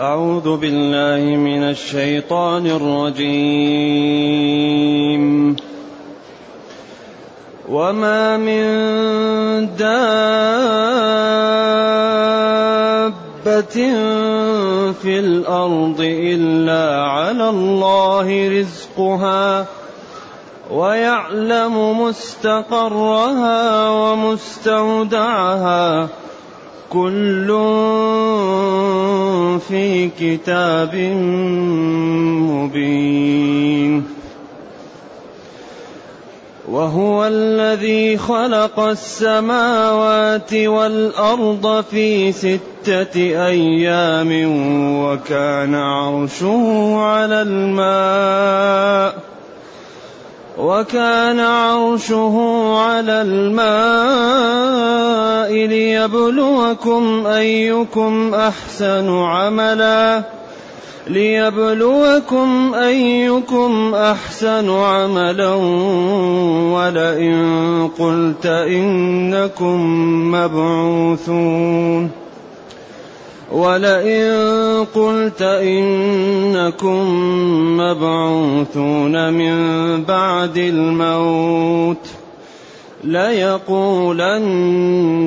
أعوذ بالله من الشيطان الرجيم. وما من دابة في الأرض إلا على الله رزقها ويعلم مستقرها ومستودعها كل في كتاب مبين. وهو الذي خلق السماوات والأرض في ستة أيام وكان عرشه على الماء. وكان عرشه على الماء ليبلوكم أيكم أحسن عملا. ليبلوكم أيكم أحسن عملا. ولئن قلت إنكم مبعوثون. ولئن قلت إنكم مبعوثون من بعد الموت ليقولن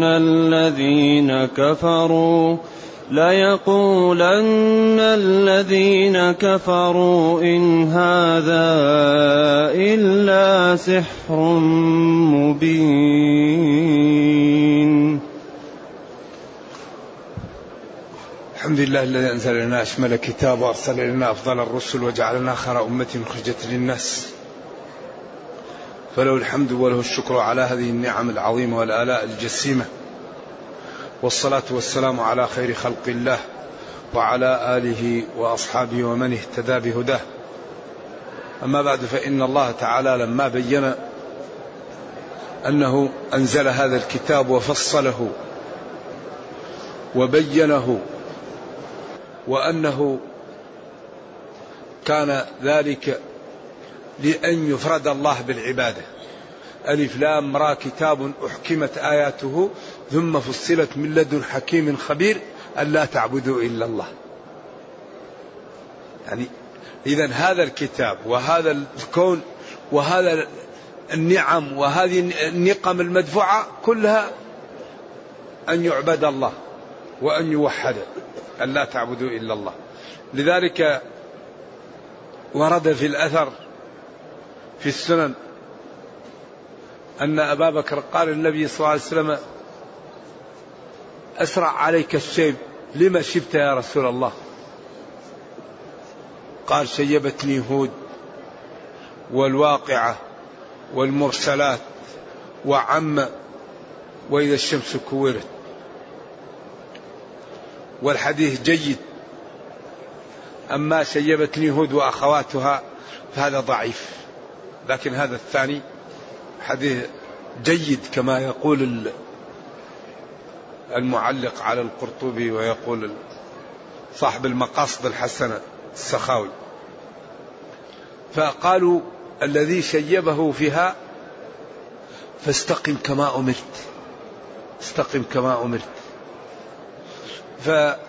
الذين كفروا ليقولن الذين كفروا إن هذا إلا سحر مبين. الحمد لله الذي أنزل لنا أشمل كتاب وأرسل لنا أفضل الرسل وجعلنا خير أمة خرجت للناس. فله الحمد وله الشكر على هذه النعم العظيمة والآلاء الجسيمة. والصلاة والسلام على خير خلق الله وعلى آله وأصحابه ومن اهتدى بهداه. أما بعد فإن الله تعالى لما بين أنه أنزل هذا الكتاب وفصله وبينه وأنه كان ذلك لأن يفرد الله بالعبادة. ألف لام را كتاب أحكمت آياته ثم فصلت من لدن حكيم خبير ألا تعبدوا إلا الله. يعني إذا هذا الكتاب وهذا الكون وهذا النعم وهذه النقم المدفوعة كلها أن يعبد الله وأن يوحد أن لا تعبدوا إلا الله. لذلك ورد في الأثر في السنن أن أبا بكر قال النبي صلى الله عليه وسلم أسرع عليك الشيب لما شبت يا رسول الله؟ قال شيبتني هود والواقعة والمرسلات وعم وإذا الشمس كورت. والحديث جيد. أما شيبتني هود وأخواتها فهذا ضعيف. لكن هذا الثاني حديث جيد كما يقول المعلق على القرطبي ويقول صاحب المقاصد الحسنة السخاوي. فقالوا الذي شيبه فيها فاستقم كما أمرت. استقم كما أمرت. فهذا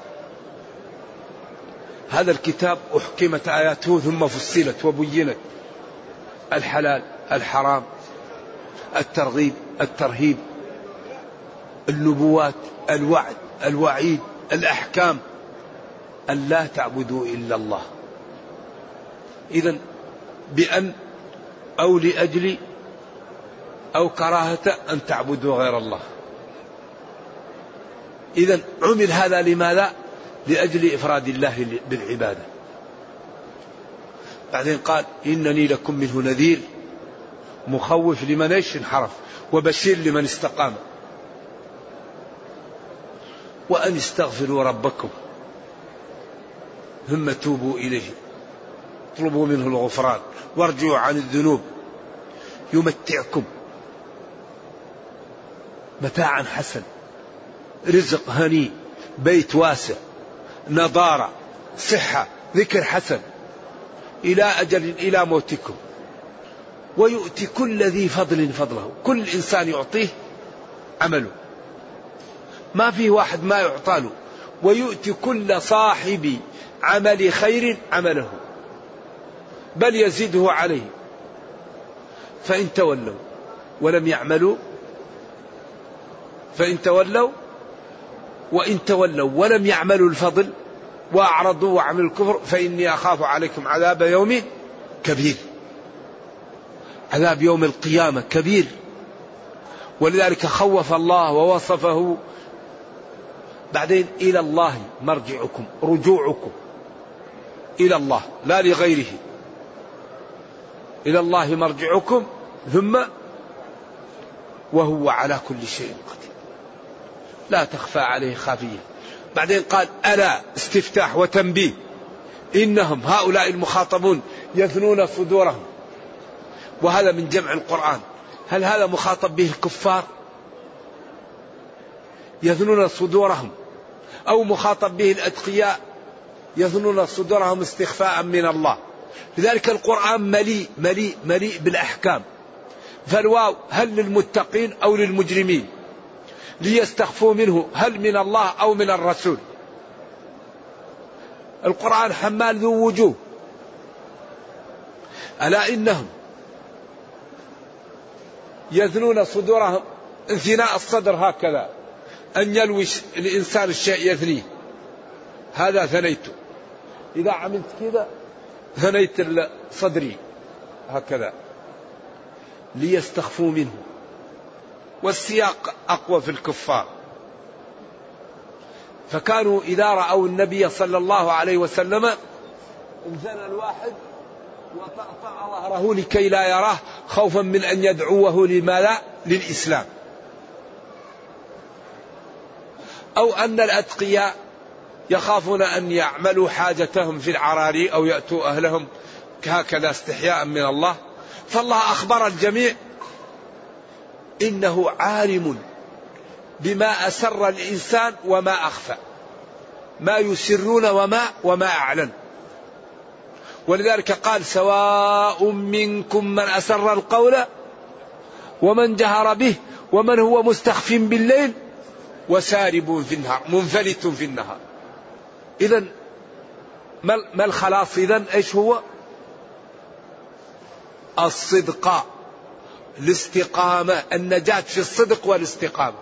الكتاب أحكمت آياته ثم فصلت وبينت. الحلال الحرام الترغيب الترهيب النبوات الوعد الوعيد الأحكام. أن لا تعبدوا إلا الله. إذا بأن أو لأجل أو كراهة أن تعبدوا غير الله. إذا عمل هذا لماذا؟ لأجل إفراد الله بالعبادة. بعدين قال إنني لكم منه نذير مخوف لمن إيش؟ انحرف وبشير لمن استقام. وأن استغفروا ربكم ثم توبوا إليه. اطلبوا منه الغفران. وارجعوا عن الذنوب. يمتعكم. متاعا حسن. رزق هني بيت واسع نضارة صحة ذكر حسن. إلى أجل إلى موتكم. ويؤتي كل ذي فضل فضله. كل إنسان يعطيه عمله. ما في واحد ما يعطى له. ويؤتي كل صاحب عمل خير عمله. بل يزيده عليه. فإن تولوا ولم يعملوا فإن تولوا وإن تولوا ولم يعملوا الفضل وأعرضوا وعملوا الكفر فإني أخاف عليكم عذاب يوم كبير. عذاب يوم القيامة كبير. ولذلك خوف الله ووصفه. بعدين إلى الله مرجعكم رجوعكم. إلى الله لا لغيره. إلى الله مرجعكم ثم وهو على كل شيء قدير. لا تخفى عليه خافية. بعدين قال ألا استفتاح وتنبيه. إنهم هؤلاء المخاطبون يثنون صدورهم. وهذا من جمع القرآن. هل هذا مخاطب به الكفار يثنون صدورهم. أو مخاطب به الأتقياء. يثنون صدورهم استخفاء من الله. لذلك القرآن مليء مليء مليء بالأحكام. فالواو هل للمتقين أو للمجرمين؟ ليستخفوا منه هل من الله أو من الرسول. القرآن حمال ذو وجوه. ألا إنهم يثنون صدورهم انثناء الصدر هكذا أن يلوش الإنسان الشيء يثنيه هذا ثنيته إذا عملت كذا ثنيت صدري هكذا. ليستخفوا منه. والسياق أقوى في الكفار. فكانوا إذا رأوا النبي صلى الله عليه وسلم انزل الواحد وطأطأ ظهره لكي لا يراه خوفا من أن يدعوه لما لا للإسلام. أو أن الأتقياء يخافون أن يعملوا حاجتهم في العراري أو يأتوا أهلهم هكذا استحياء من الله. فالله أخبر الجميع إنه عالم بما أسر الإنسان وما أخفى. ما يسرون وما وما أعلن. ولذلك قال سواء منكم من أسر القول ومن جهر به ومن هو مستخف بالليل وسارب في النهار منفلت في النهار. إذا ما الخلاص إذا إيش هو؟ الصدق. الاستقامة النجاة في الصدق والاستقامة.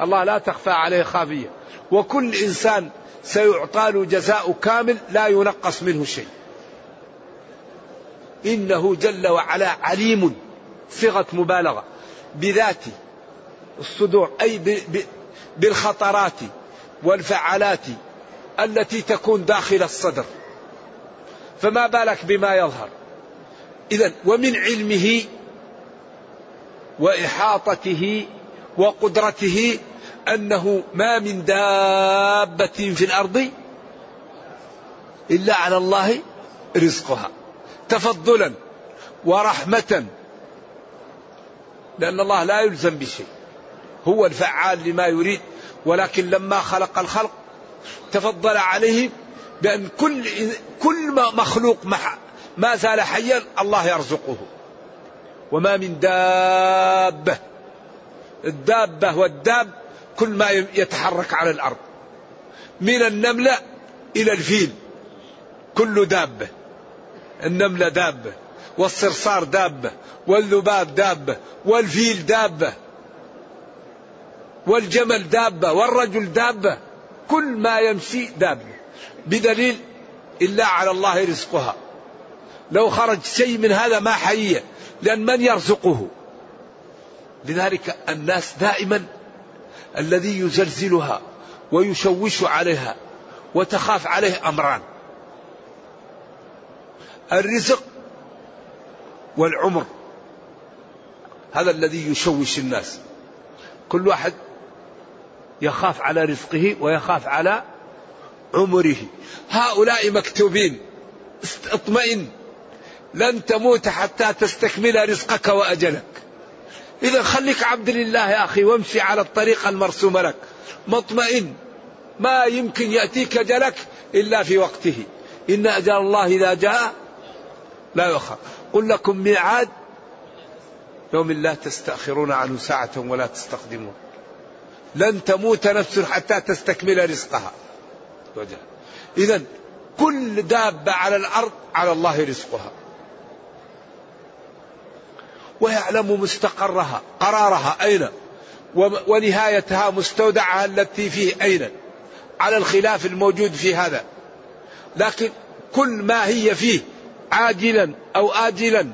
الله لا تخفى عليه خافية. وكل إنسان سيعطى له جزاء كامل لا ينقص منه شيء. إنه جل وعلا عليم صيغة مبالغة. بذات الصدور أي بالخطرات والفعالات التي تكون داخل الصدر. فما بالك بما يظهر؟ إذا ومن علمه وإحاطته وقدرته أنه ما من دابة في الأرض إلا على الله رزقها. تفضلا ورحمة. لأن الله لا يلزم بشيء. هو الفعال لما يريد ولكن لما خلق الخلق تفضل عليهم بأن كل كل مخلوق ما زال حيا الله يرزقه. وما من دابة. الدابة والداب كل ما يتحرك على الأرض. من النملة إلى الفيل. كل دابة. النملة دابة. والصرصار دابة. والذباب دابة. والفيل دابة. والجمل دابة. والرجل دابة. كل ما يمشي دابة. بدليل إلا على الله رزقها. لو خرج شيء من هذا ما حيية. لأن من يرزقه؟ لذلك الناس دائما الذي يزلزلها ويشوش عليها وتخاف عليه أمران. الرزق والعمر هذا الذي يشوش الناس. كل واحد يخاف على رزقه ويخاف على عمره. هؤلاء مكتوبين اطمئن لن تموت حتى تستكمل رزقك وأجلك. إذا خليك عبد لله يا أخي وامشي على الطريق المرسوم لك. مطمئن. ما يمكن يأتيك اجلك إلا في وقته. إن أجل الله إذا جاء لا يؤخر. قل لكم ميعاد يوم لا تستأخرون عنه ساعة ولا تستقدمون. لن تموت نفس حتى تستكمل رزقها. إذا كل دابة على الأرض على الله رزقها. ويعلم مستقرها قرارها أين؟ ونهايتها مستودعها التي فيه أين؟ على الخلاف الموجود في هذا. لكن كل ما هي فيه عاجلا أو آجلا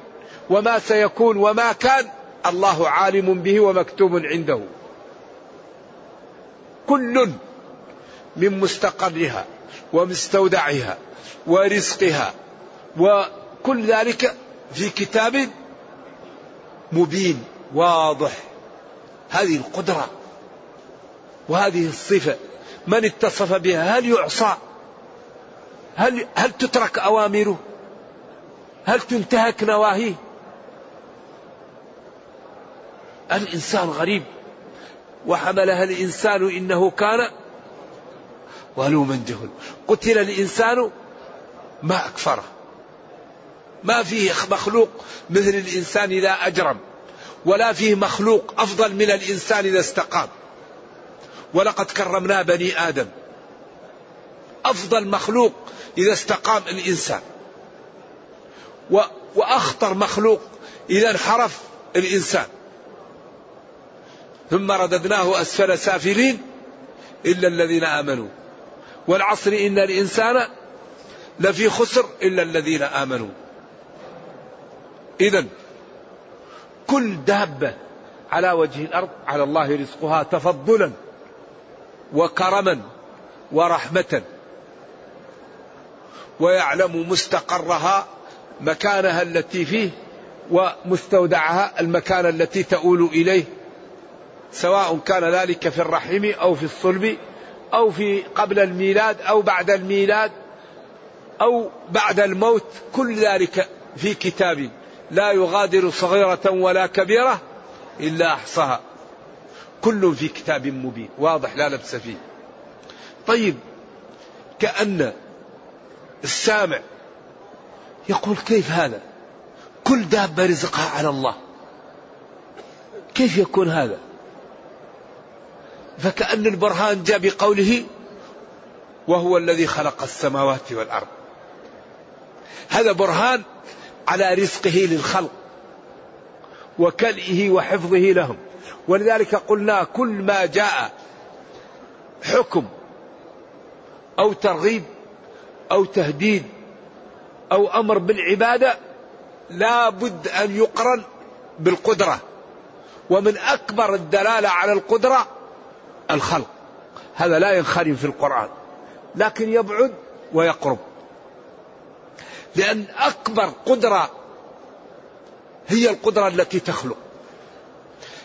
وما سيكون وما كان الله عالم به ومكتوب عنده. كل من مستقرها ومستودعها ورزقها وكل ذلك في كتاب مبين واضح. هذه القدرة وهذه الصفة. من اتصف بها؟ هل يعصى؟ هل هل تترك أوامره؟ هل تنتهك نواهيه؟ الإنسان غريب. وحملها الإنسان إنه كان ظلوما جهل قتل الإنسان ما أكفره. ما فيه مخلوق مثل الإنسان إذا أجرم ولا فيه مخلوق أفضل من الإنسان إذا استقام. ولقد كرمنا بني آدم. أفضل مخلوق إذا استقام الإنسان. وأخطر مخلوق إذا انحرف الإنسان. ثم رددناه أسفل سافلين إلا الذين آمنوا. والعصر إن الإنسان لفي خسر إلا الذين آمنوا. إذا كل دابة على وجه الأرض على الله رزقها تفضلا وكرما ورحمة ويعلم مستقرها مكانها التي فيه ومستودعها المكان التي تؤول إليه سواء كان ذلك في الرحم أو في الصلب أو في قبل الميلاد أو بعد الميلاد أو بعد الموت كل ذلك في كتاب لا يغادر صغيرة ولا كبيرة إلا أحصاها. كل في كتاب مبين. واضح لا لبس فيه. طيب كأن السامع يقول كيف هذا؟ كل دابة رزقها على الله. كيف يكون هذا؟ فكأن البرهان جاء بقوله وهو الذي خلق السماوات والأرض. هذا برهان على رزقه للخلق وكلئه وحفظه لهم. ولذلك قلنا كل ما جاء حكم أو ترغيب أو تهديد أو أمر بالعبادة لا بد أن يقرن بالقدرة. ومن أكبر الدلالة على القدرة الخلق. هذا لا ينخرم في القرآن لكن يبعد ويقرب. لأن أكبر قدرة هي القدرة التي تخلق.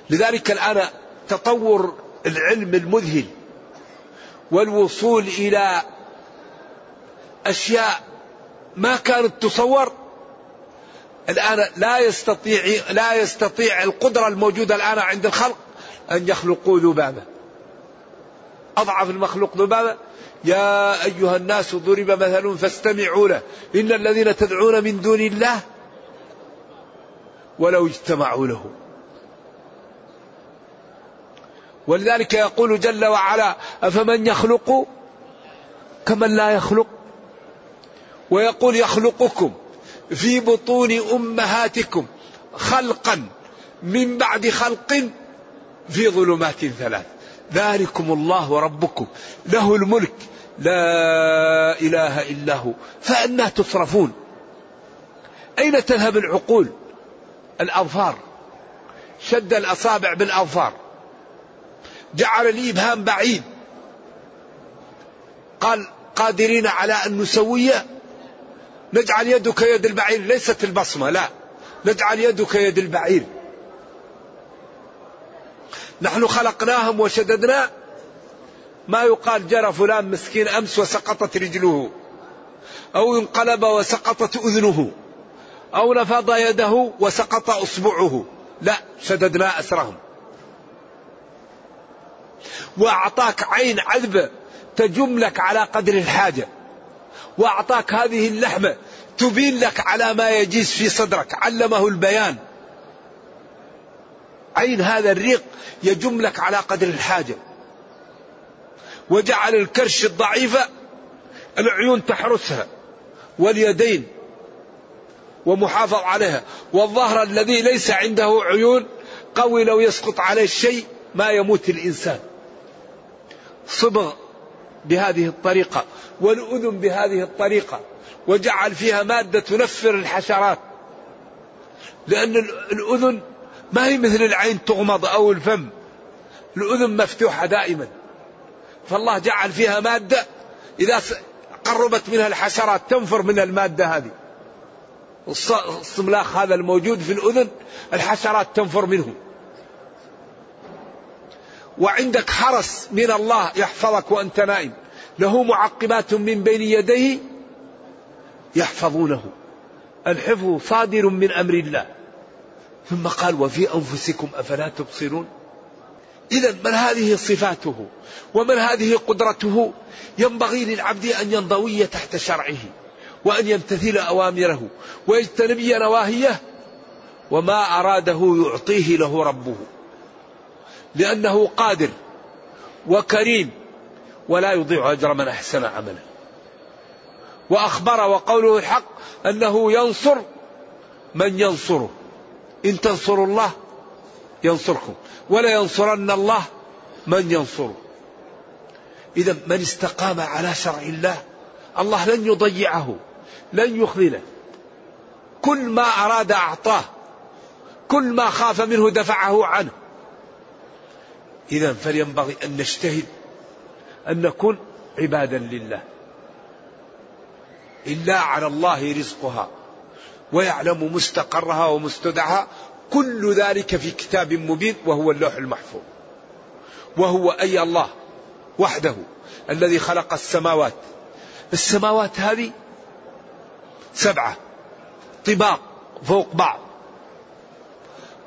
لذلك الآن تطور العلم المذهل والوصول إلى أشياء ما كانت تصور الآن لا يستطيع لا يستطيع القدرة الموجودة الآن عند الخلق أن يخلقوا ذبابة. أضعف المخلوق ذبابة. يا أيها الناس ضرب مثل فاستمعوا له. إن الذين تدعون من دون الله ولو اجتمعوا له. ولذلك يقول جل وعلا أفمن يخلق كمن لا يخلق؟ ويقول يخلقكم في بطون أمهاتكم خلقا من بعد خلق في ظلمات ثلاث. ذلكم الله ربكم له الملك. لا إله إلا هو. فأنا تصرفون أين تذهب العقول؟ الأظفار. شد الأصابع بالأظفار. جعل الإبهام بعيد. قال قادرين على أن نسوي؟ نجعل يدك يد البعير. ليست البصمة لا. نجعل يدك يد البعير. نحن خلقناهم وشددنا ما يقال جرى فلان مسكين أمس وسقطت رجله أو انقلب وسقطت أذنه أو نفض يده وسقط أصبعه. لا شددنا أسرهم. وأعطاك عين عذبة تجم لك على قدر الحاجة. وأعطاك هذه اللحمة تبين لك على ما يجيز في صدرك. علمه البيان. عين هذا الريق يجم لك على قدر الحاجة. وجعل الكرش الضعيفة العيون تحرسها واليدين ومحافظ عليها. والظهر الذي ليس عنده عيون قوي لو يسقط عليه الشيء ما يموت الإنسان. صبغ بهذه الطريقة والأذن بهذه الطريقة وجعل فيها مادة تنفر الحشرات. لأن الأذن ما هي مثل العين تغمض أو الفم. الأذن مفتوحة دائما. فالله جعل فيها مادة إذا قربت منها الحشرات تنفر من المادة هذه. الصملاخ هذا الموجود في الأذن الحشرات تنفر منه. وعندك حرس من الله يحفظك وأنت نائم. له معقبات من بين يديه يحفظونه. الحفظ صادر من أمر الله. ثم قال وفي أنفسكم أفلا تبصرون؟ إذا من هذه صفاته ومن هذه قدرته ينبغي للعبد أن ينضوي تحت شرعه وأن يمتثل أوامره ويجتنبي نواهيه وما أراده يعطيه له ربه لأنه قادر وكريم ولا يضيع أجر من أحسن عملا وأخبر وقوله الحق أنه ينصر من ينصره. إن تنصروا الله ينصركم ولا ينصرن الله من ينصره. إذا من استقام على شرع الله الله لن يضيعه لن يخذله. كل ما أراد أعطاه كل ما خاف منه دفعه عنه. إذا فلينبغي أن نجتهد أن نكون عبادا لله. إلا على الله رزقها. ويعلم مستقرها ومستودعها. كل ذلك في كتاب مبين وهو اللوح المحفوظ. وهو أي الله وحده الذي خلق السماوات. السماوات هذه سبعة. طباق فوق بعض.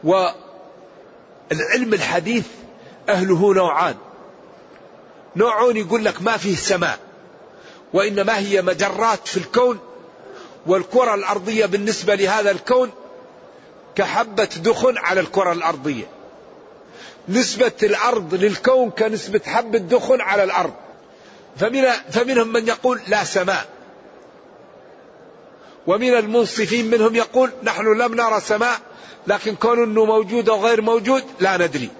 والعلم الحديث أهله نوعان. نوع يقول لك ما فيه سماء وإنما هي مجرات في الكون والكرة الأرضية بالنسبة لهذا الكون كحبة دخن على الكرة الأرضية. نسبة الأرض للكون كنسبة حبة دخن على الأرض. فمن فمنهم من يقول لا سماء. ومن المنصفين منهم يقول نحن لم نرى سماء لكن كون إنه موجود أو غير موجود لا ندري.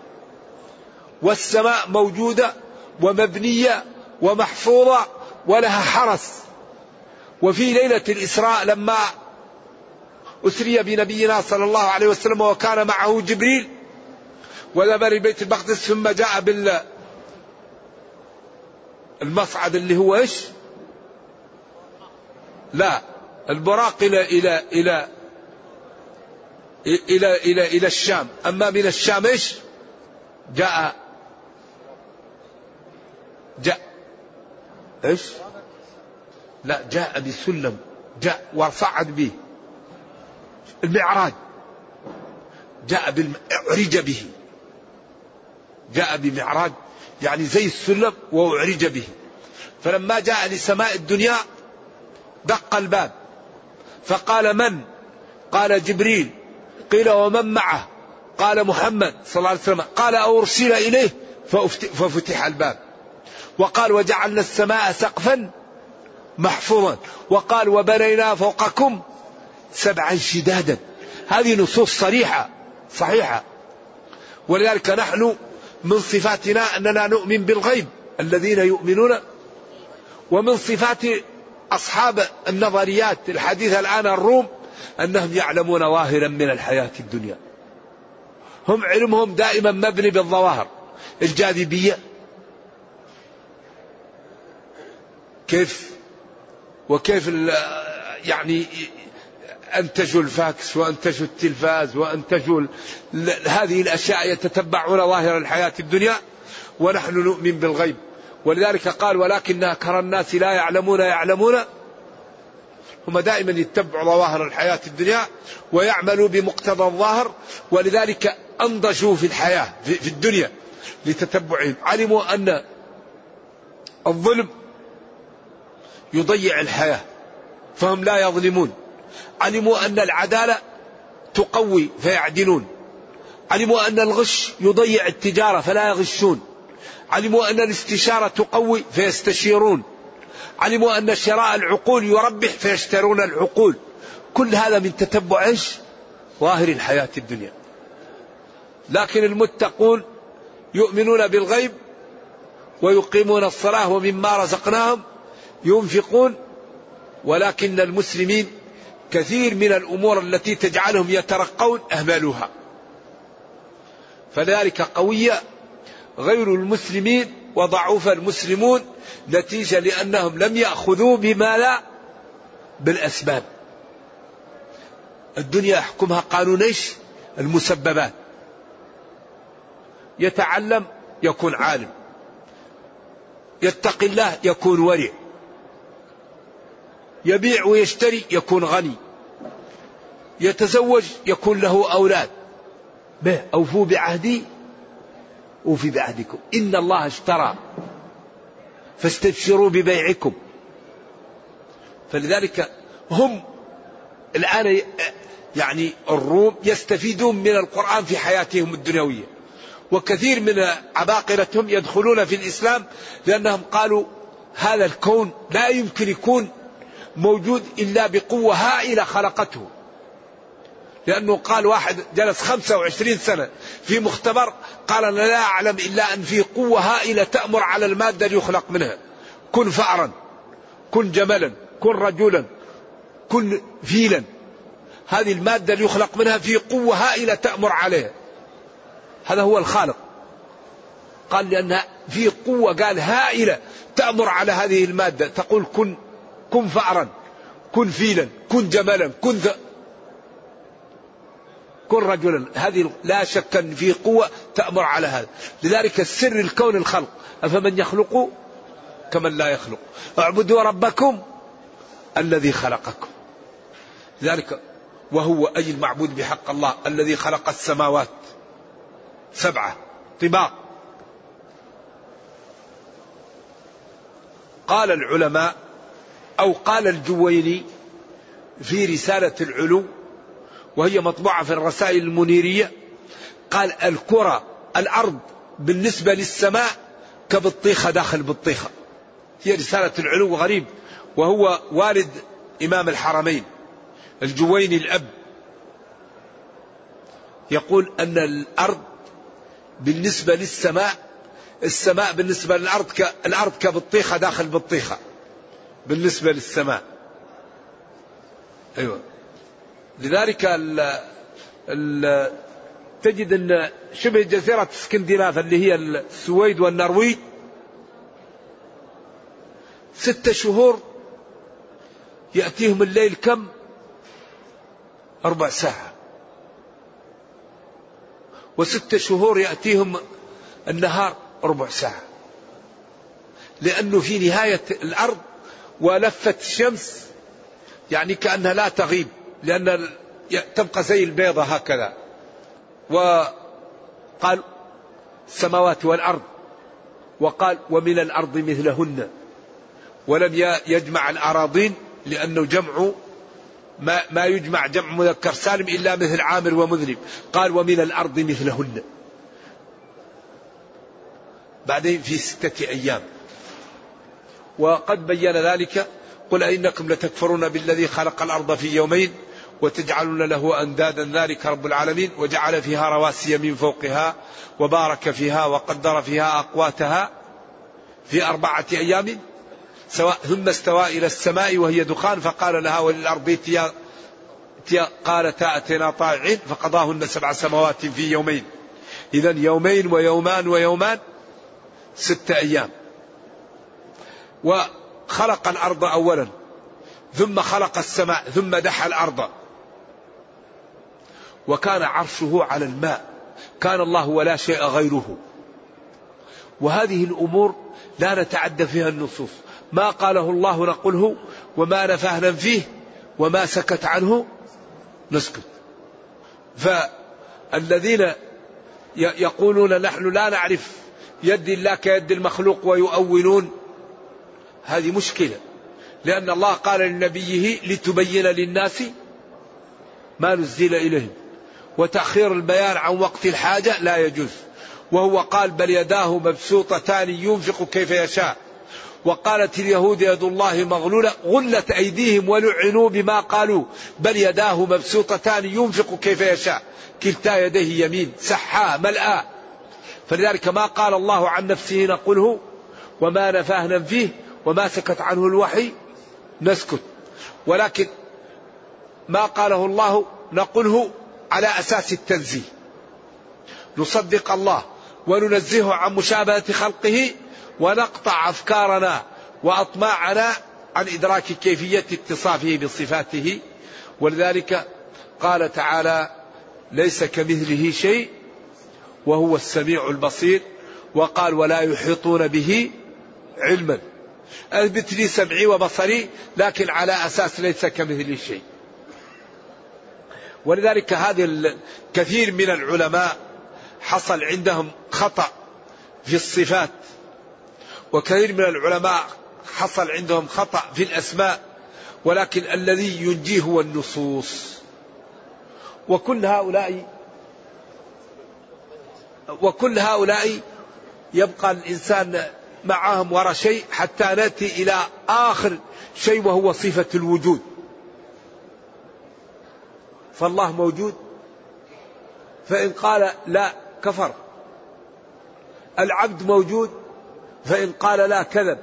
والسماء موجودة ومبنية ومحفوظة ولها حرس. وفي ليلة الإسراء لما أسري بنبينا صلى الله عليه وسلم وكان معه جبريل وذهب لبيت المقدس ثم جاء بال المصعد اللي هو إيش؟ لا البراق إلى إلى إلى إلى إلى إلى الشام، أما من الشام إيش؟ جاء جاء إيش؟ لا جاء بسلم جاء وصعد به. المعراج. جاء بالم... اعرج به. جاء بمعراج يعني زي السلم وأعرج به. فلما جاء لسماء الدنيا دق الباب. فقال من؟ قال جبريل. قيل ومن معه؟ قال محمد صلى الله عليه وسلم. قال أرسل إليه؟ ففتح الباب. وقال وجعلنا السماء سقفا محفوظا. وقال وبنينا فوقكم سبعا شدادا. هذه نصوص صريحة صحيحة. ولذلك نحن من صفاتنا أننا نؤمن بالغيب الذين يؤمنون ومن صفات أصحاب النظريات الحديثة الآن الروم أنهم يعلمون ظاهرا من الحياة الدنيا. هم علمهم دائما مبني بالظواهر. الجاذبية. كيف؟ وكيف يعني أنتجوا الفاكس وأنتجوا التلفاز وأنتجوا هذه الأشياء يتتبعون ظاهر الحياة الدنيا ونحن نؤمن بالغيب. ولذلك قال ولكن أكثر الناس لا يعلمون يعلمون. هم دائما يتبعوا ظواهر الحياة الدنيا ويعملوا بمقتضى الظاهر. ولذلك أنضجوا في الحياة في الدنيا لتتبعهم. علموا أن الظلم يضيع الحياة. فهم لا يظلمون. علموا أن العدالة تقوي فيعدلون. علموا أن الغش يضيع التجارة فلا يغشون. علموا أن الاستشارة تقوي فيستشيرون. علموا أن شراء العقول يربح فيشترون العقول. كل هذا من تتبع إيش؟ ظاهر الحياة الدنيا. لكن المتقون يؤمنون بالغيب ويقيمون الصلاة ومما رزقناهم ينفقون ولكن المسلمين كثير من الأمور التي تجعلهم يترقون أهملوها. فذلك قوية غير المسلمين وضعوف المسلمون نتيجة لأنهم لم يأخذوا بما لا بالأسباب. الدنيا يحكمها قانون إيش؟ المسببات. يتعلم يكون عالم. يتقي الله يكون ورع. يبيع ويشتري يكون غني. يتزوج يكون له أولاد. به أوفوا بعهدي أوفي بعهدكم. إن الله اشترى. فاستبشروا ببيعكم. فلذلك هم الآن يعني الروم يستفيدون من القرآن في حياتهم الدنيوية. وكثير من عباقرتهم يدخلون في الإسلام لأنهم قالوا هذا الكون لا يمكن يكون موجود إلا بقوة هائلة خلقته. لأنه قال واحد جلس 25 سنة في مختبر قال أنا لا أعلم إلا أن في قوة هائلة تأمر على المادة ليخلق منها. كن فأرا كن جملا كن رجلا كن فيلا. هذه المادة اللي يخلق منها في قوة هائلة تأمر عليها. هذا هو الخالق. قال لأنها في قوة قال هائلة تأمر على هذه المادة. تقول كن كن فأرا كن فيلا كن جملا كن ذ... كن رجلا. هذه لا شك أن في قوة تأمر على هذا. لذلك السر الكون الخلق. أفمن يخلق؟ كمن لا يخلق. اعبدوا ربكم الذي خلقكم. لذلك وهو أي المعبود بحق الله الذي خلق السماوات سبعة. طباق. قال العلماء أو قال الجويني في رسالة العلو وهي مطبوعة في الرسائل المنيرية قال الكرة الأرض بالنسبة للسماء كبطيخة داخل بطيخة هي رسالة العلو غريب وهو والد إمام الحرمين الجويني الأب يقول أن الأرض بالنسبة للسماء السماء بالنسبة للأرض. الأرض كبطيخة داخل بطيخة بالنسبة للسماء. أيوة. لذلك ال... ال... تجد أن شبه جزيرة اسكندناف اللي هي السويد والنرويج. ستة شهور يأتيهم الليل كم؟ أربع ساعة. وستة شهور يأتيهم النهار ربع ساعة. لأنه في نهاية الأرض ولفت الشمس يعني كأنها لا تغيب لأن تبقى زي البيضة هكذا. وقال السماوات والأرض. وقال ومن الأرض مثلهن. ولم يجمع الأراضين لأنه جمع ما, ما يجمع جمع مذكر سالم إلا مثل عامر ومذنب. قال ومن الأرض مثلهن. بعدين في ستة أيام. وقد بين ذلك قل أئنكم لتكفرون بالذي خلق الأرض في يومين وتجعلون له أندادا ذلك رب العالمين وجعل فيها رواسي من فوقها وبارك فيها وقدر فيها أقواتها في أربعة أيام سواء ثم استوى إلى السماء وهي دخان فقال لها وللأرض ائتيا قالتا أتينا طائعين فقضاهن سبع سماوات في يومين. إذا يومين ويومان ويومان ستة أيام. وخلق الأرض أولا ثم خلق السماء ثم دحى الأرض. وكان عرشه على الماء كان الله ولا شيء غيره. وهذه الأمور لا نتعدى فيها النصوص. ما قاله الله نقله وما نفاه ننفيه وما سكت عنه نسكت. فالذين يقولون نحن لا نعرف يد الله كيد المخلوق ويؤولون هذه مشكلة. لأن الله قال لنبيه لتبين للناس ما نزل إليهم. وتأخير البيان عن وقت الحاجة لا يجوز. وهو قال بل يداه مبسوطتان ينفق كيف يشاء. وقالت اليهود يد الله مغلولة غلت أيديهم ولعنوا بما قالوا. بل يداه مبسوطتان ينفق كيف يشاء. كلتا يديه يمين سحاء ملآ فلذلك ما قال الله عن نفسه نقوله وما نفاه ننفيه وما سكت عنه الوحي نسكت. ولكن ما قاله الله نقوله على أساس التنزيه. نصدق الله وننزهه عن مشابهة خلقه ونقطع أفكارنا وأطماعنا عن إدراك كيفية اتصافه بصفاته. ولذلك قال تعالى ليس كمثله شيء وهو السميع البصير وقال ولا يحيطون به علما أثبت لي سمعي وبصري لكن على أساس ليس كمثله شيء. ولذلك هذه كثير من العلماء حصل عندهم خطأ في الصفات. وكثير من العلماء حصل عندهم خطأ في الأسماء ولكن الذي ينجيه هو النصوص. وكل هؤلاء وكل هؤلاء يبقى الإنسان معهم وراء شيء حتى نأتي إلى آخر شيء وهو صفة الوجود. فالله موجود. فإن قال لا كفر. العبد موجود. فإن قال لا كذب.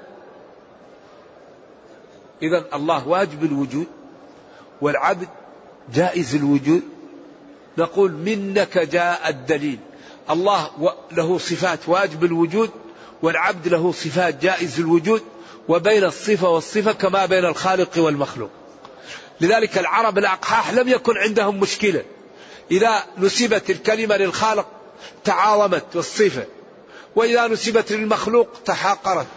إذا الله واجب الوجود والعبد جائز الوجود. نقول منك جاء الدليل. الله له صفات واجب الوجود. والعبد له صفات جائز الوجود وبين الصفة والصفة كما بين الخالق والمخلوق. لذلك العرب الأقحاح لم يكن عندهم مشكلة. إذا نسبت الكلمة للخالق تعاظمت والصفة وإذا نسبت للمخلوق تحاقرت.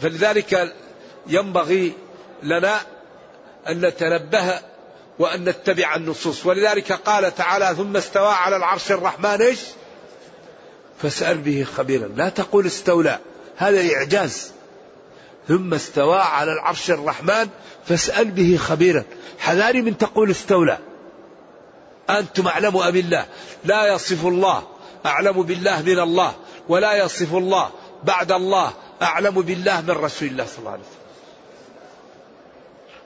فلذلك ينبغي لنا أن نتنبه وأن نتبع النصوص. ولذلك قال تعالى ثم استوى على العرش الرحمن إيش؟ فاسأل به خبيرا. لا تقول استولى هذا إعجاز. ثم استوى على العرش الرحمن فاسأل به خبيرا. حذاري من تقول استولى. أنتم أعلم أم الله؟ لا يصف الله. أعلم بالله من الله. ولا يصف الله. بعد الله. أعلم بالله من رسول الله صلى الله عليه وسلم.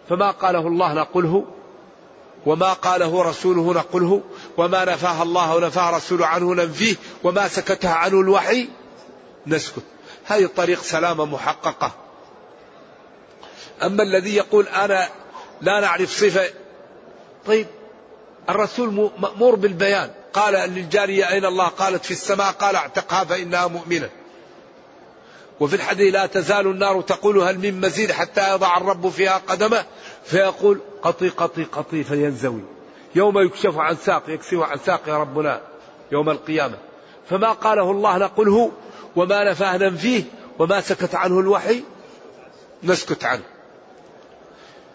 فما قاله الله نقله وما قاله رسوله نقله. وما نفاه الله ونفاه رسوله عنه ننفيه وما سكته عنه الوحي نسكت. هذه طريق سلامة محققة. أما الذي يقول أنا لا نعرف صفة طيب الرسول مأمور بالبيان. قال للجارية أين الله؟ قالت في السماء. قال اعتقها فإنها مؤمنة. وفي الحديث لا تزال النار تقول هل من مزيد حتى يضع الرب فيها قدمه؟ فيقول قطي قطي قطي فينزوي. يوم يكشف عن ساق يكشف عن ساق ربنا يوم القيامة. فما قاله الله نقله وما نفاه ننفيه وما سكت عنه الوحي نسكت عنه.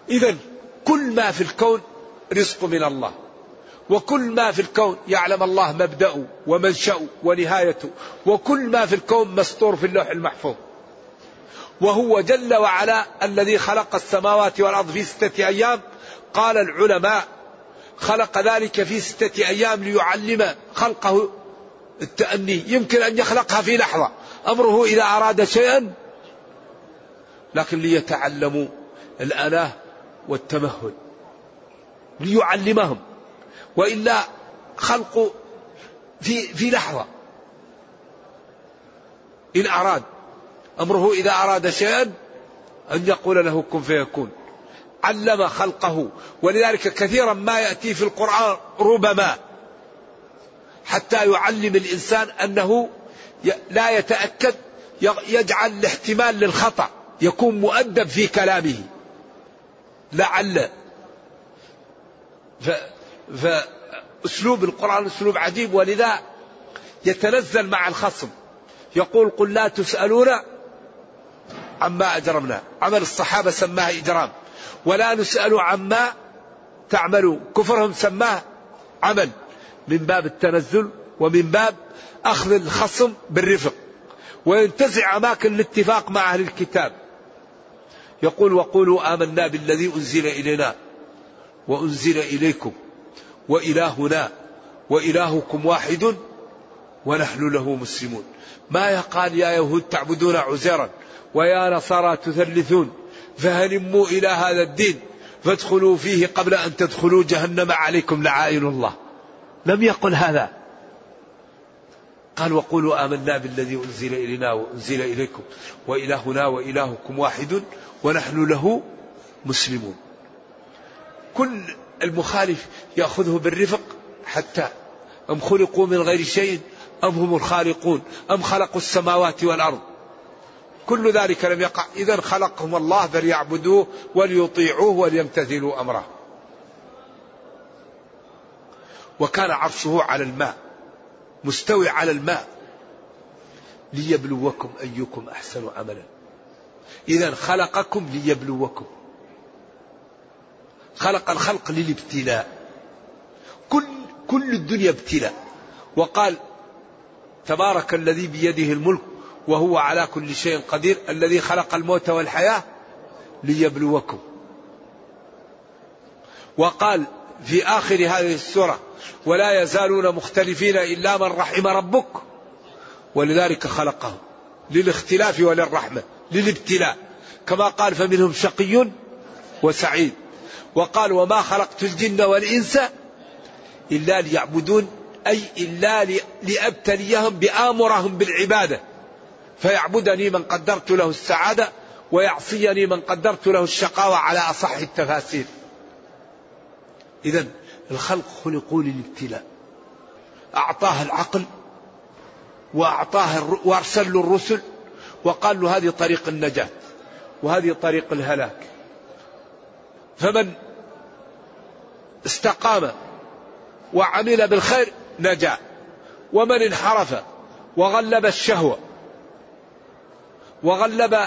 إذا كل ما في الكون رزق من الله وكل ما في الكون يعلم الله مبدأه ومنشأه ونهايته وكل ما في الكون مسطور في اللوح المحفوظ. وهو جل وعلا الذي خلق السماوات والأرض في ستة أيام. قال العلماء خلق ذلك في ستة أيام ليعلم خلقه التأني. يمكن أن يخلقها في لحظة. أمره إذا أراد شيئا لكن ليتعلموا الأناه والتمهل ليعلمهم. وإلا خلق في في لحظة. إن أراد. أمره إذا أراد شيئا أن يقول له كن فيكون. علم خلقه. ولذلك كثيرا ما يأتي في القرآن ربما حتى يعلم الإنسان أنه لا يتأكد يجعل الاحتمال للخطأ يكون مؤدب في كلامه. لعل. ف فأسلوب القرآن أسلوب عجيب. ولذا يتنزل مع الخصم. يقول قل لا تسألون عما أجرمنا. عمل الصحابة سماه إجرام. ولا نسأل عما تعملوا كفرهم سماه عمل. من باب التنزل ومن باب أخذ الخصم بالرفق. وينتزع أماكن الاتفاق مع أهل الكتاب. يقول وقولوا آمنا بالذي أنزل إلينا وأنزل إليكم وإلهنا وإلهكم واحد ونحن له مسلمون. ما يقال يا يهود تعبدون عزيرا ويا نصارى تثلثون. فهلموا إلى هذا الدين. فادخلوا فيه قبل أن تدخلوا جهنم عليكم لعائن الله. لم يقل هذا. قال وقولوا آمنا بالذي أنزل إلينا وأنزل إليكم. وإلهنا وإلهكم واحد ونحن له مسلمون. كل المخالف يأخذه بالرفق حتى أم خلقوا من غير شيء أم هم الخالقون. أم خلقوا السماوات والأرض. كل ذلك لم يقع. إذا خلقهم الله فليعبدوه وليطيعوه وليمتثلوا أمره. وكان عرشه على الماء مستوي على الماء. ليبلوكم أيكم أحسن عملا. إذا خلقكم ليبلوكم. خلق الخلق للابتلاء. كل كل الدنيا ابتلاء. وقال تبارك الذي بيده الملك وهو على كل شيء قدير الذي خلق الموت والحياة ليبلوكم. وقال في آخر هذه السورة ولا يزالون مختلفين إلا من رحم ربك ولذلك خلقهم للاختلاف وللرحمة للابتلاء. كما قال فمنهم شقي وسعيد. وقال وما خلقت الجن والإنس إلا ليعبدون أي إلا لأبتليهم بآمرهم بالعبادة. فيعبدني من قدرت له السعادة ويعصيني من قدرت له الشقاوة على أصح التفاسير. إذا الخلق خلقوا للابتلاء. أعطاه العقل وأعطاه وأرسل له الرسل وقال له هذه طريق النجاة وهذه طريق الهلاك. فمن استقام وعمل بالخير نجا ومن انحرف وغلب الشهوة وغلب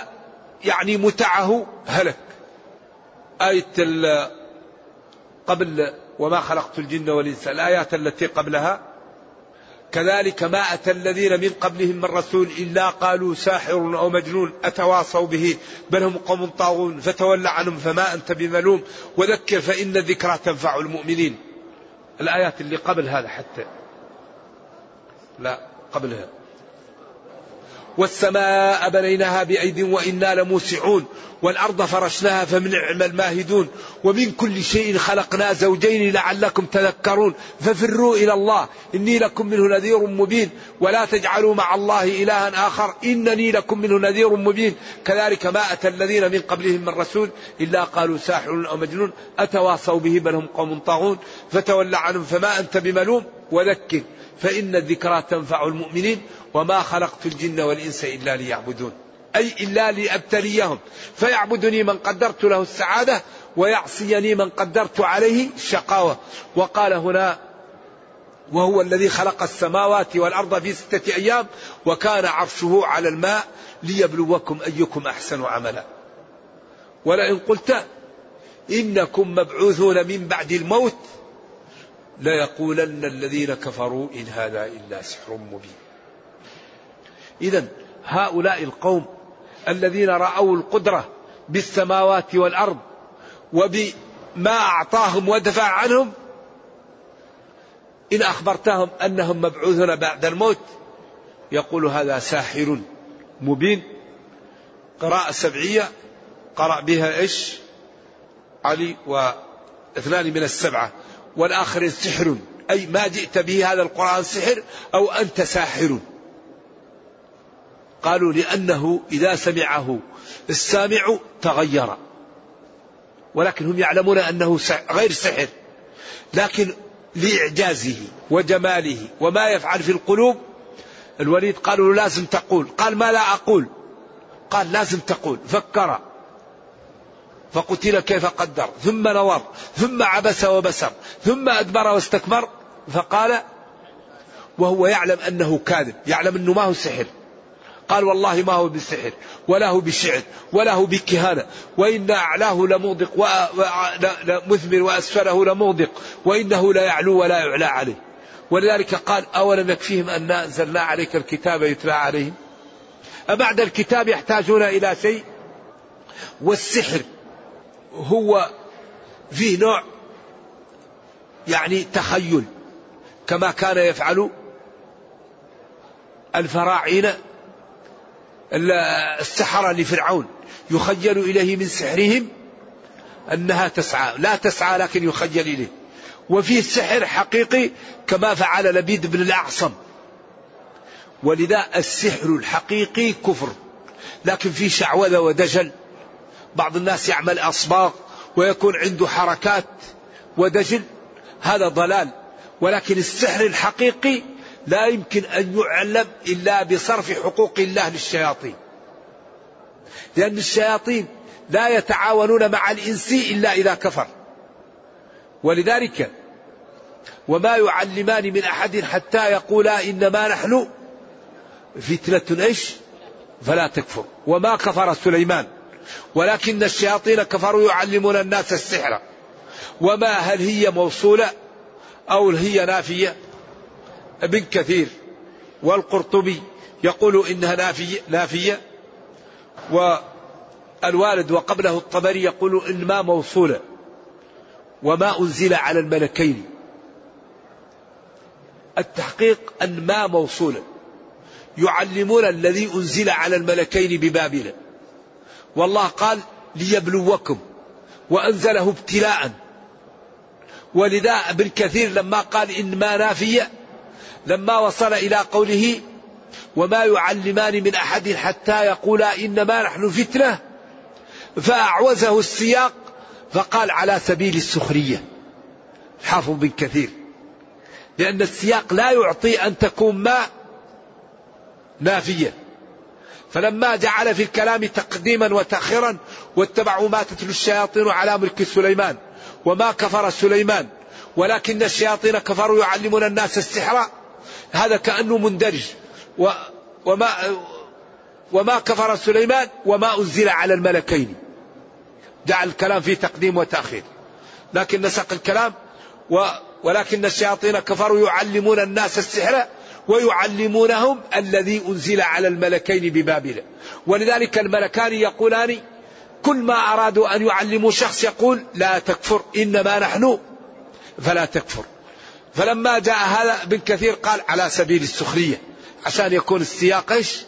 يعني متعه هلك. آية قبل وما خلقت الجن والإنس الآيات التي قبلها. كذلك ما أتى الذين من قبلهم من رسول إلا قالوا ساحر أو مجنون أتواصوا به. بل هم قوم طاغون فتول عنهم فما أنت بملوم. وذكر فإن الذكرى تنفع المؤمنين. الآيات اللي قبل هذا حتى. لا قبلها. والسماء بنيناها بأيد وإنا لموسعون والأرض فرشناها فمنعم الماهدون ومن كل شيء خلقنا زوجين لعلكم تذكرون ففروا إلى الله إني لكم منه نذير مبين ولا تجعلوا مع الله إلها آخر إنني لكم منه نذير مبين كذلك ما أتى الذين من قبلهم من رسول إلا قالوا ساحر أو مجنون أتواصوا به بل هم قوم طاغون فتول عنهم فما أنت بملوم وذكر فإن الذكرى تنفع المؤمنين وما خلقت الجن والإنس إلا ليعبدون. أي إلا لأبتليهم فيعبدني من قدرت له السعادة ويعصيني من قدرت عليه الشقاوة. وقال هنا وهو الذي خلق السماوات والأرض في ستة أيام وكان عرشه على الماء ليبلوكم أيكم أحسن عملا. ولئن قلت إنكم مبعوثون من بعد الموت ليقولن الذين كفروا إن هذا إلا سحر مبين. إذا هؤلاء القوم الذين رأوا القدرة بالسماوات والأرض وبما أعطاهم ودفع عنهم إن أخبرتهم أنهم مبعوثون بعد الموت يقول هذا ساحر مبين قراءة سبعية قرأ بها إيش؟ علي واثنان من السبعة والآخرين سحر أي ما جئت به هذا القرآن سحر أو أنت ساحر. قالوا لأنه إذا سمعه السامع تغير. ولكن هم يعلمون أنه غير سحر. لكن لإعجازه وجماله وما يفعل في القلوب الوليد قالوا لازم تقول. قال ما لا أقول. قال لازم تقول. فكر. فقتل كيف قدر. ثم نظر. ثم عبس وبسر. ثم أدبر واستكبر. فقال وهو يعلم أنه كاذب. يعلم أنه ما هو سحر. قال والله ما هو بالسحر ولا هو بالشعر ولا هو بالكهانة وإن أعلاه لمغدق مثمر وأسفله لمغدق وإنه لا يعلو ولا يعلى عليه. ولذلك قال أولم يكفيهم أن أنزلنا عليك الكتاب يتلى عليهم؟ أبعد الكتاب يحتاجون إلى شيء؟ والسحر هو فيه نوع يعني تخيل كما كان يفعل الفراعنة السحرة لفرعون يخيل إليه من سحرهم أنها تسعى لا تسعى لكن يخيل إليه. وفيه سحر حقيقي كما فعل لبيد بن الأعصم. ولذا السحر الحقيقي كفر. لكن في شعوذة ودجل بعض الناس يعمل أصباغ ويكون عنده حركات ودجل هذا ضلال. ولكن السحر الحقيقي لا يمكن أن يعلم إلا بصرف حقوق الله للشياطين. لأن الشياطين لا يتعاونون مع الإنس إلا إذا كفر. ولذلك وما يعلمان من أحد حتى يقولا إنما نحن فتنة إيش؟ فلا تكفر. وما كفر سليمان. ولكن الشياطين كفروا يعلمون الناس السحر. وما هل هي موصولة أو هي نافية؟ ابن كثير والقرطبي يقول إنها نافية, نافية والوالد وقبله الطبري يقول إن ما موصولة وما أنزل على الملكين. التحقيق أن ما موصولة. يعلمون الذي أنزل على الملكين ببابل. والله قال ليبلوكم وأنزله ابتلاء. ولذا ابن كثير لما قال إن ما نافية لما وصل إلى قوله وما يعلمان من أحد حتى يقولا إنما نحن فتنة فأعوزه السياق فقال على سبيل السخرية. حافظ بن كثير. لأن السياق لا يعطي أن تكون ما نافية. فلما جعل في الكلام تقديما وتأخيرا واتبعوا ما تتلو الشياطين على ملك سليمان وما كفر سليمان ولكن الشياطين كفروا يعلمون الناس السحر هذا كأنه مندرج. وما وما كفر سليمان وما أنزل على الملكين. جعل الكلام في تقديم وتأخير. لكن نسق الكلام و ولكن الشياطين كفروا يعلمون الناس السحر ويعلمونهم الذي أنزل على الملكين ببابل. ولذلك الملكان يقولان كل ما أرادوا أن يعلموا شخص يقول لا تكفر إنما نحن فلا تكفر. فلما جاء هذا ابن كثير قال على سبيل السخرية عشان يكون السياق إيش؟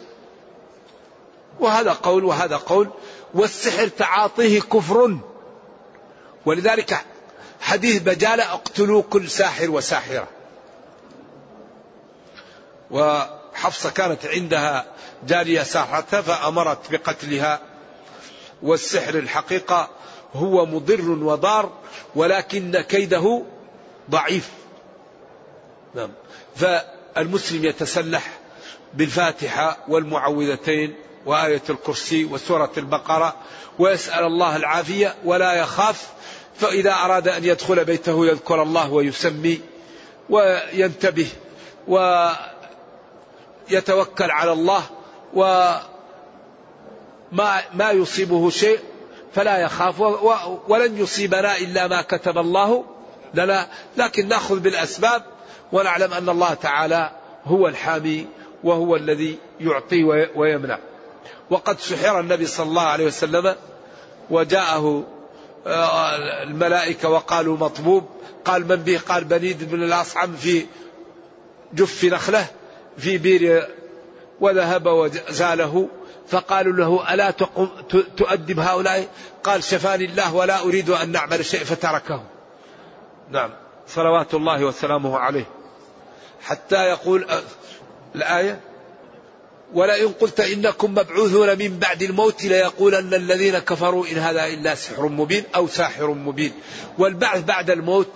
وهذا قول وهذا قول والسحر تعاطيه كفر. ولذلك حديث بجالة اقتلوا كل ساحر وساحرة. وحفصة كانت عندها جارية ساحرة فأمرت بقتلها. والسحر الحقيقة هو مضر وضار ولكن كيده ضعيف. نعم. فالمسلم يتسلح بالفاتحة والمعوذتين وآية الكرسي وسورة البقرة ويسأل الله العافية ولا يخاف فإذا أراد أن يدخل بيته يذكر الله ويسمي وينتبه ويتوكل على الله وما ما يصيبه شيء فلا يخاف ولن يصيبنا إلا ما كتب الله لنا لكن نأخذ بالأسباب ونعلم أن الله تعالى هو الحامي وهو الذي يعطي ويمنع. وقد سحر النبي صلى الله عليه وسلم وجاءه آه، الملائكة وقالوا مطبوب. قال من به قال بنيد بن الأصعم في جف نخلة في بير وذهب وزاله. فقالوا له ألا تؤدب هؤلاء؟ قال شفاني الله ولا أريد أن نعمل شيء فتركه نعم. صلوات الله وسلامه عليه. حتى يقول الآية ولئن قلت إنكم مبعوثون من بعد الموت ليقولن الذين كفروا إن هذا إلا سحر مبين أو ساحر مبين. والبعث بعد الموت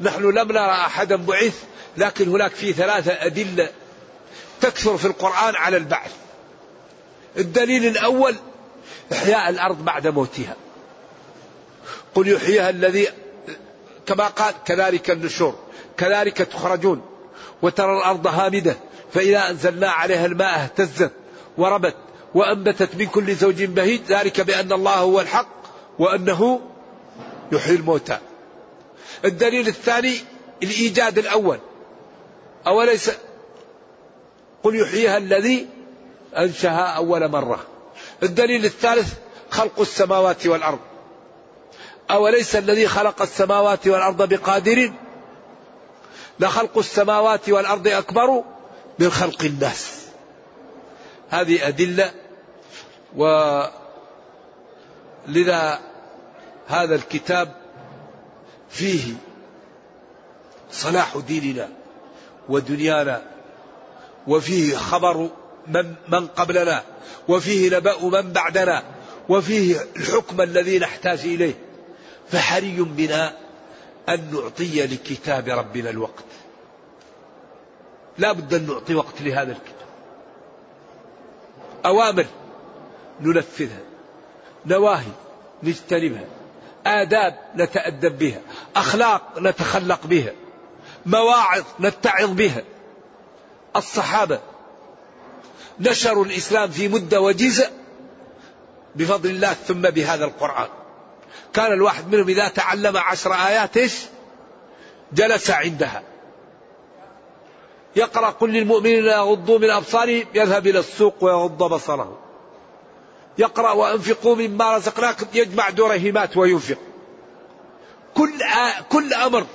نحن لم نرى أحدا بعث لكن هناك في ثلاثة أدلة تكثر في القرآن على البعث. الدليل الأول إحياء الأرض بعد موتها. قل يحييها الذي كما قال كذلك النشور كذلك تخرجون. وترى الأرض هامدة فإذا أنزلنا عليها الماء اهتزت وربت وأنبتت من كل زوج بهيج ذلك بأن الله هو الحق وأنه يحيي الموتى. الدليل الثاني الإيجاد الأول. أوليس؟ قل يحييها الذي أنشأها أول مرة. الدليل الثالث خلق السماوات والأرض. أوليس الذي خلق السماوات والأرض بقادر؟ لخلق السماوات والأرض أكبر من خلق الناس. هذه أدلة ولذا هذا الكتاب فيه صلاح ديننا ودنيانا وفيه خبر من, من قبلنا وفيه نبأ من بعدنا وفيه الحكم الذي نحتاج إليه. فحري بنا أن نعطي لكتاب ربنا الوقت. لا بد أن نعطي وقت لهذا الكتاب. أوامر ننفذها نواهي نجتنبها آداب نتأدب بها أخلاق نتخلق بها مواعظ نتعظ بها. الصحابة نشروا الإسلام في مدة وجيزة بفضل الله ثم بهذا القرآن. كان الواحد منهم إذا تعلم عشر آيات إيش؟ جلس عندها. يقرأ قل للمؤمنين يغضوا من أبصارهم يذهب إلى السوق ويغض بصره. يقرأ وأنفقوا مما رزقناكم يجمع درهمات وينفق. كل آ... كل أمر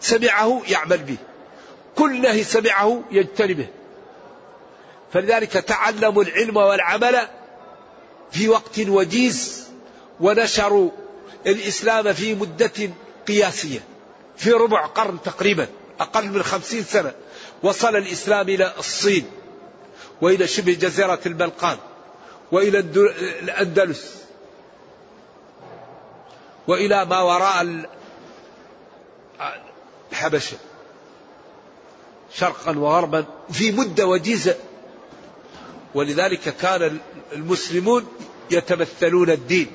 سمعه يعمل به. كل نهي سمعه يجتنبه فلذلك تعلموا العلم والعمل في وقت وجيز. ونشروا الإسلام في مدة قياسية في ربع قرن تقريبا أقل من خمسين سنة وصل الإسلام إلى الصين وإلى شبه جزيرة البلقان وإلى الأندلس وإلى ما وراء الحبشة شرقا وغربا في مدة وجيزة. ولذلك كان المسلمون يتمثلون الدين.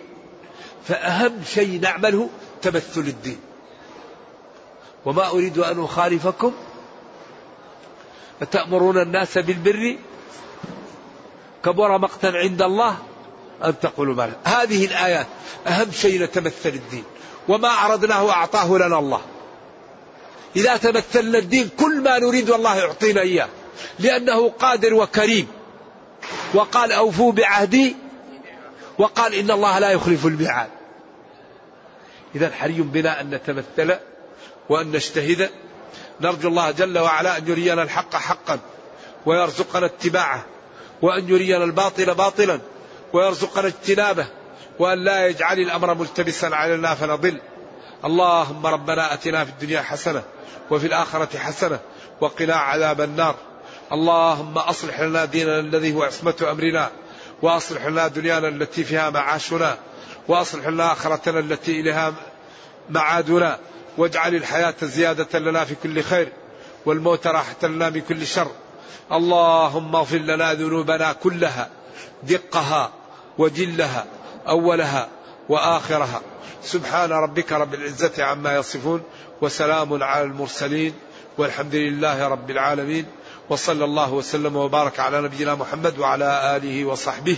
فأهم شيء نعمله تمثل الدين. وما أريد أن أخالفكم. أتأمرون الناس بالبر. كبر مقتا عند الله أن تقولوا ما هذه الآيات أهم شيء نتمثل الدين. وما أردناه أعطاه لنا الله. إذا تمثلنا الدين كل ما نريد الله يعطينا إياه. لأنه قادر وكريم. وقال أوفوا بعهدي. وقال إن الله لا يخلف الميعاد. إذا حري بنا أن نتمثل وأن نجتهد. نرجو الله جل وعلا أن يرينا الحق حقا ويرزقنا اتباعه وأن يرينا الباطل باطلا ويرزقنا اجتنابه وأن لا يجعل الأمر ملتبسا علينا فنضل. اللهم ربنا أتنا في الدنيا حسنة وفي الآخرة حسنة وقنا عذاب النار. اللهم أصلح لنا ديننا الذي هو عصمة أمرنا وأصلح لنا دنيانا التي فيها معاشنا. وأصلح لنا آخرتنا التي إليها معادنا واجعل الحياة زيادة لنا في كل خير والموت راحة لنا من كل شر. اللهم اغفر لنا ذنوبنا كلها دقها وجلها أولها وآخرها. سبحان ربك رب العزة عما يصفون وسلام على المرسلين والحمد لله رب العالمين وصلى الله وسلم وبارك على نبينا محمد وعلى آله وصحبه